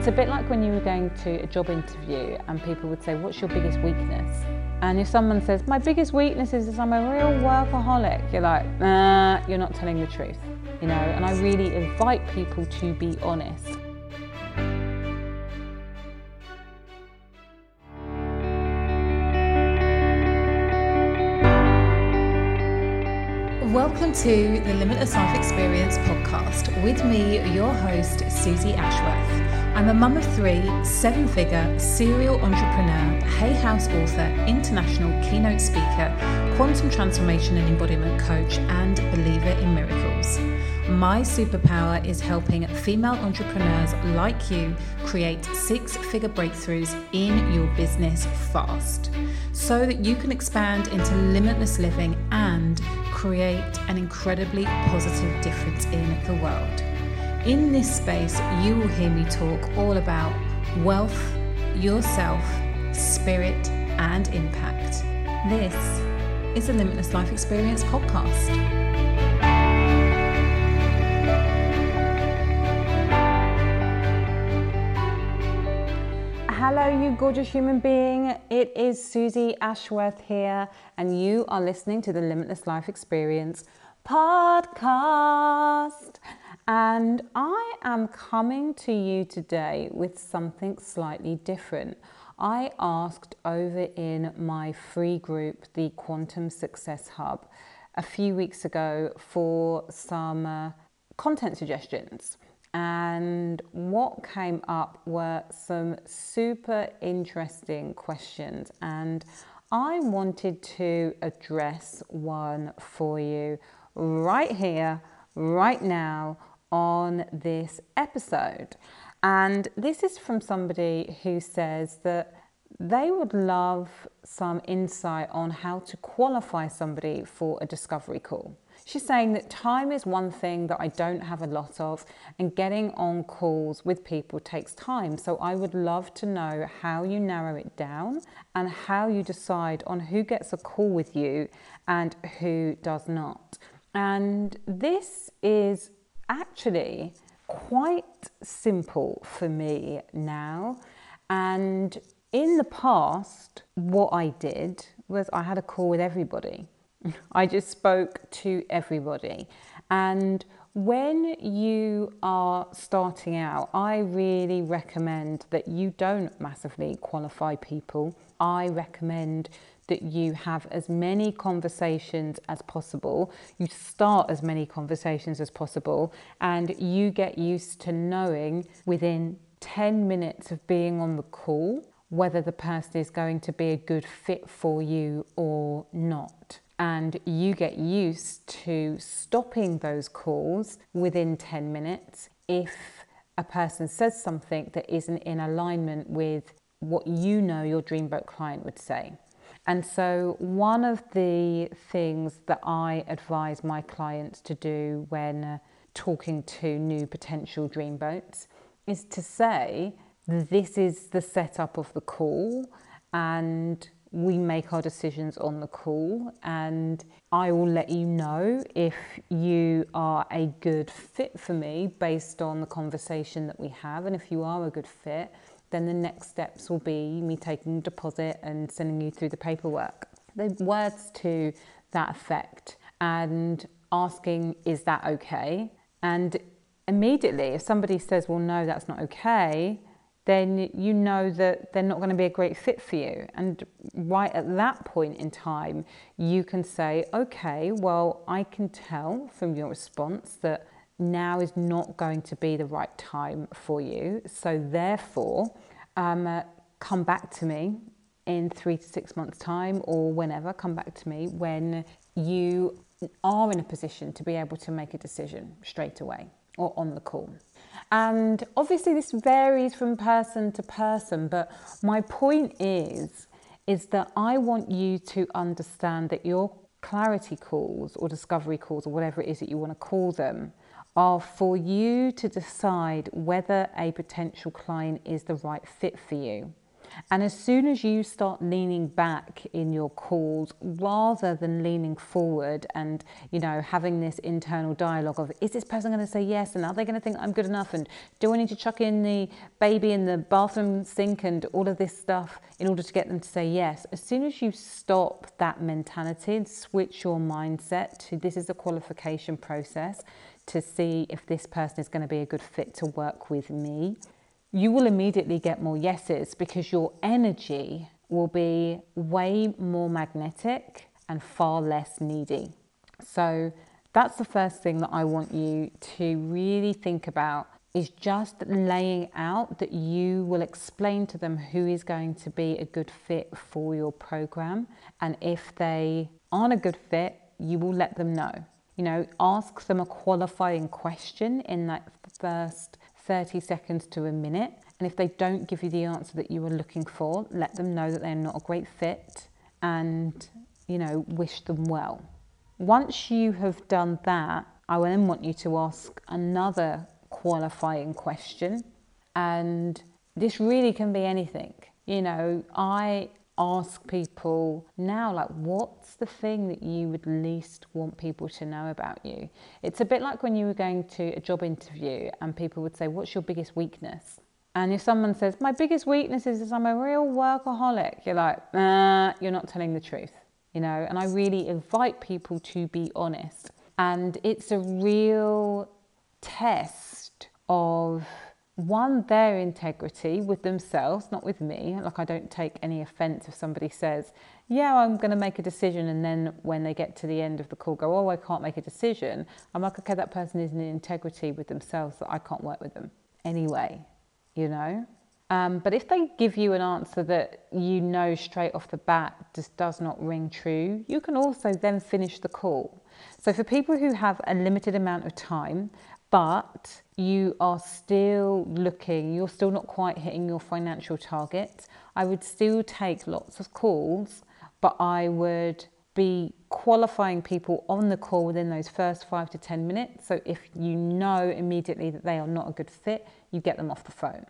It's a bit like when you were going to a job interview and people would say, What's your biggest weakness? And if someone says, My biggest weakness is I'm a real workaholic, you're like, Nah, you're not telling the truth. You know, and I really invite people to be honest. Welcome to the Limitless Life Experience podcast with me, your host, Suzy Ashworth. I'm a mum of three, seven figure, serial entrepreneur, Hay House author, international keynote speaker, quantum transformation and embodiment coach, and believer in miracles. My superpower is helping female entrepreneurs like you create six figure breakthroughs in your business fast so that you can expand into limitless living and create an incredibly positive difference in the world. In this space, you will hear me talk all about wealth, yourself, spirit, and impact. This is a Limitless Life Experience podcast. Hello, you gorgeous human being. It is Suzy Ashworth here, and you are listening to the Limitless Life Experience podcast. And I am coming to you today with something slightly different. I asked over in my free group, the Quantum Success Hub, a few weeks ago for some uh, content suggestions. And what came up were some super interesting questions. And I wanted to address one for you right here, right now, on this episode. And this is from somebody who says that they would love some insight on how to qualify somebody for a discovery call. She's saying that time is one thing that I don't have a lot of, and getting on calls with people takes time. So I would love to know how you narrow it down and how you decide on who gets a call with you and who does not. And this is actually quite simple for me now. And in the past, what I did was I had a call with everybody. I just spoke to everybody. And when you are starting out, I really recommend that you don't massively qualify people. I recommend that you have as many conversations as possible. You start as many conversations as possible, and you get used to knowing within 10 minutes of being on the call whether the person is going to be a good fit for you or not and you get used to stopping those calls within 10 minutes if a person says something that isn't in alignment with what you know your dreamboat client would say. And so, one of the things that I advise my clients to do when uh, talking to new potential dreamboats is to say, This is the setup of the call, and we make our decisions on the call, and I will let you know if you are a good fit for me based on the conversation that we have. And if you are a good fit, then the next steps will be me taking deposit and sending you through the paperwork. The words to that effect and asking, is that okay? And immediately, if somebody says, well, no, that's not okay, then you know that they're not going to be a great fit for you. And right at that point in time, you can say, okay, well, I can tell from your response that now is not going to be the right time for you. So, therefore, um, uh, come back to me in three to six months' time or whenever, come back to me when you are in a position to be able to make a decision straight away or on the call. And obviously, this varies from person to person, but my point is, is that I want you to understand that your clarity calls or discovery calls or whatever it is that you want to call them are for you to decide whether a potential client is the right fit for you. And as soon as you start leaning back in your calls rather than leaning forward and, you know, having this internal dialogue of, is this person going to say yes? And are they going to think I'm good enough? And do I need to chuck in the baby in the bathroom sink and all of this stuff in order to get them to say yes? As soon as you stop that mentality and switch your mindset to this is a qualification process to see if this person is going to be a good fit to work with me. You will immediately get more yeses because your energy will be way more magnetic and far less needy. So that's the first thing that I want you to really think about is just laying out that you will explain to them who is going to be a good fit for your program. And if they aren't a good fit you will let them know you know ask them a qualifying question in that first 30 seconds to a minute. And if they don't give you the answer that you were looking for, let them know that they're not a great fit and, you know, wish them well. Once you have done that, I will then want you to ask another qualifying question. And this really can be anything. You know, I ask people now, like, what's the thing that you would least want people to know about you? It's a bit like when you were going to a job interview and people would say, What's your biggest weakness? And if someone says, My biggest weakness is I'm a real workaholic, you're like, nah, you're not telling the truth, you know? And I really invite people to be honest. And it's a real test of one, their integrity with themselves, not with me. Like, I don't take any offense if somebody says, Yeah, I'm going to make a decision. And then when they get to the end of the call, go, Oh, I can't make a decision. I'm like, Okay, that person is in integrity with themselves that I can't work with them anyway, you know? Um, but if they give you an answer that you know straight off the bat just does not ring true, you can also then finish the call. So, for people who have a limited amount of time, but you are still looking, you're still not quite hitting your financial targets, I would still take lots of calls, but I would be qualifying people on the call within those first five to 10 minutes. So if you know immediately that they are not a good fit, you get them off the phone.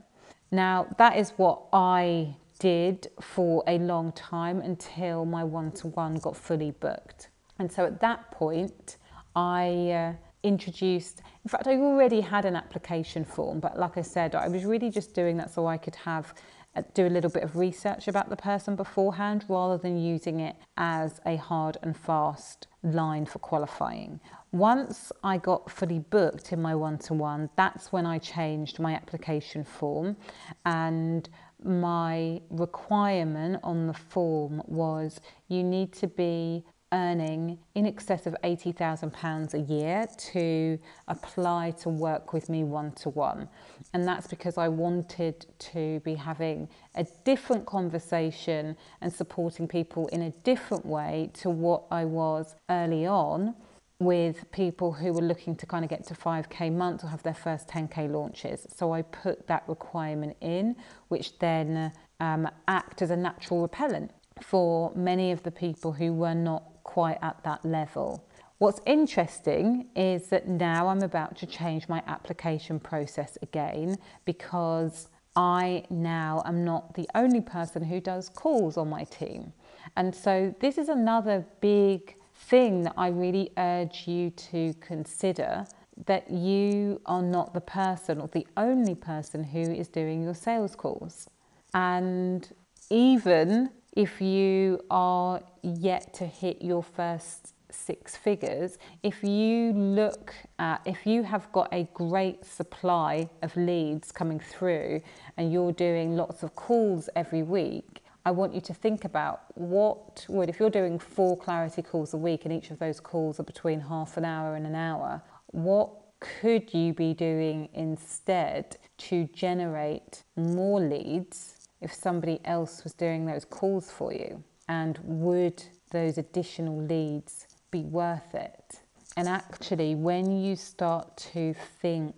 Now, that is what I did for a long time until my one to one got fully booked. And so at that point, I uh, introduced in fact I already had an application form but like I said I was really just doing that so I could have uh, do a little bit of research about the person beforehand rather than using it as a hard and fast line for qualifying. Once I got fully booked in my one to one, that's when I changed my application form and my requirement on the form was you need to be earning in excess of £80,000 a year to apply to work with me one to one. And that's because I wanted to be having a different conversation and supporting people in a different way to what I was early on with people who were looking to kind of get to 5k months or have their first 10k launches. So I put that requirement in, which then um, act as a natural repellent for many of the people who were not quite at that level. What's interesting is that now I'm about to change my application process again because I now am not the only person who does calls on my team. And so this is another big thing that I really urge you to consider that you are not the person or the only person who is doing your sales calls. And even if you are yet to hit your first six figures, if you look at, if you have got a great supply of leads coming through and you're doing lots of calls every week, I want you to think about what would, if you're doing four clarity calls a week and each of those calls are between half an hour and an hour, what could you be doing instead to generate more leads if somebody else was doing those calls for you? And would those additional leads be worth it? And actually, when you start to think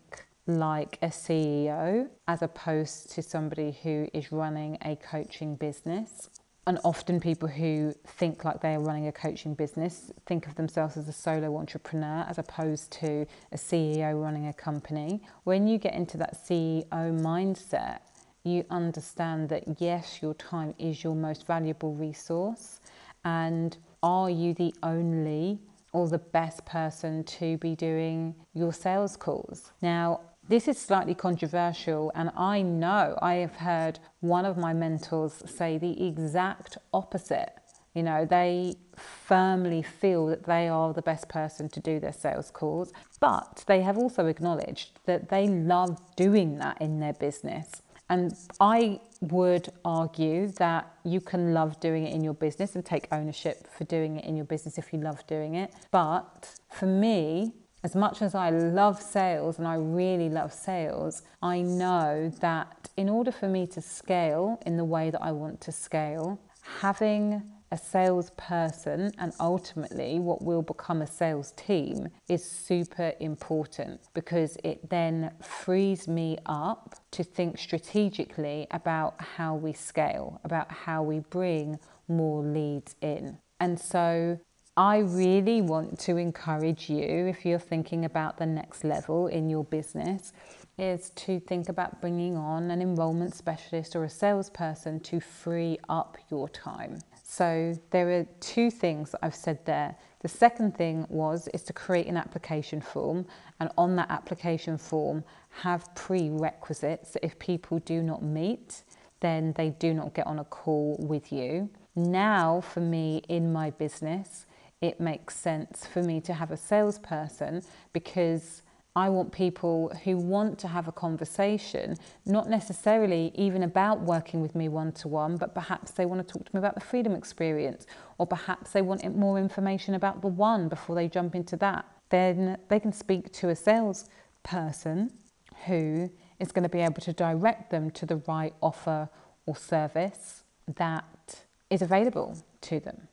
like a CEO as opposed to somebody who is running a coaching business, and often people who think like they're running a coaching business think of themselves as a solo entrepreneur as opposed to a CEO running a company. When you get into that CEO mindset, you understand that yes, your time is your most valuable resource. And are you the only or the best person to be doing your sales calls? Now, this is slightly controversial, and I know I have heard one of my mentors say the exact opposite. You know, they firmly feel that they are the best person to do their sales calls, but they have also acknowledged that they love doing that in their business. And I would argue that you can love doing it in your business and take ownership for doing it in your business if you love doing it. But for me, as much as I love sales and I really love sales, I know that in order for me to scale in the way that I want to scale, having a salesperson and ultimately what will become a sales team is super important because it then frees me up to think strategically about how we scale, about how we bring more leads in. And so I really want to encourage you, if you're thinking about the next level in your business, is to think about bringing on an enrollment specialist or a salesperson to free up your time. So there are two things I've said there. The second thing was is to create an application form and on that application form have prerequisites if people do not meet then they do not get on a call with you. Now for me in my business it makes sense for me to have a salesperson because I want people who want to have a conversation, not necessarily even about working with me one to one, but perhaps they want to talk to me about the freedom experience, or perhaps they want more information about the one before they jump into that. Then they can speak to a salesperson who is going to be able to direct them to the right offer or service that is available to them.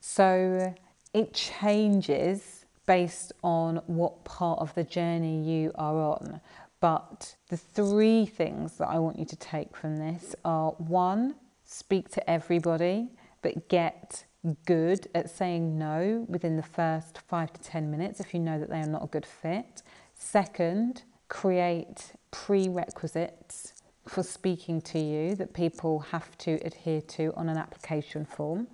So it changes based on what part of the journey you are on. But the three things that I want you to take from this are one, speak to everybody, but get good at saying no within the first five to 10 minutes if you know that they are not a good fit. Second, create prerequisites for speaking to you that people have to adhere to on an application form.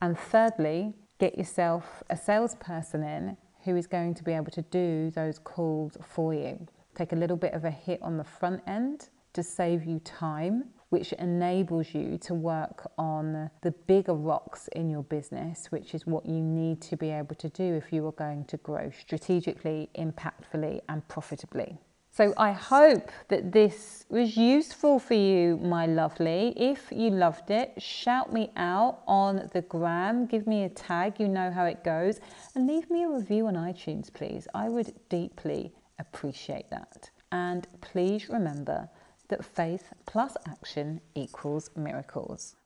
And thirdly, get yourself a salesperson in who is going to be able to do those calls for you. Take a little bit of a hit on the front end to save you time, which enables you to work on the bigger rocks in your business, which is what you need to be able to do if you are going to grow strategically, impactfully, and profitably. So I hope that this was useful for you, my lovely. If you loved it, shout me out on the gram, give me a tag, you know how it goes, and leave me a review on iTunes, please. I would deeply appreciate that. And please remember that faith plus action equals miracles.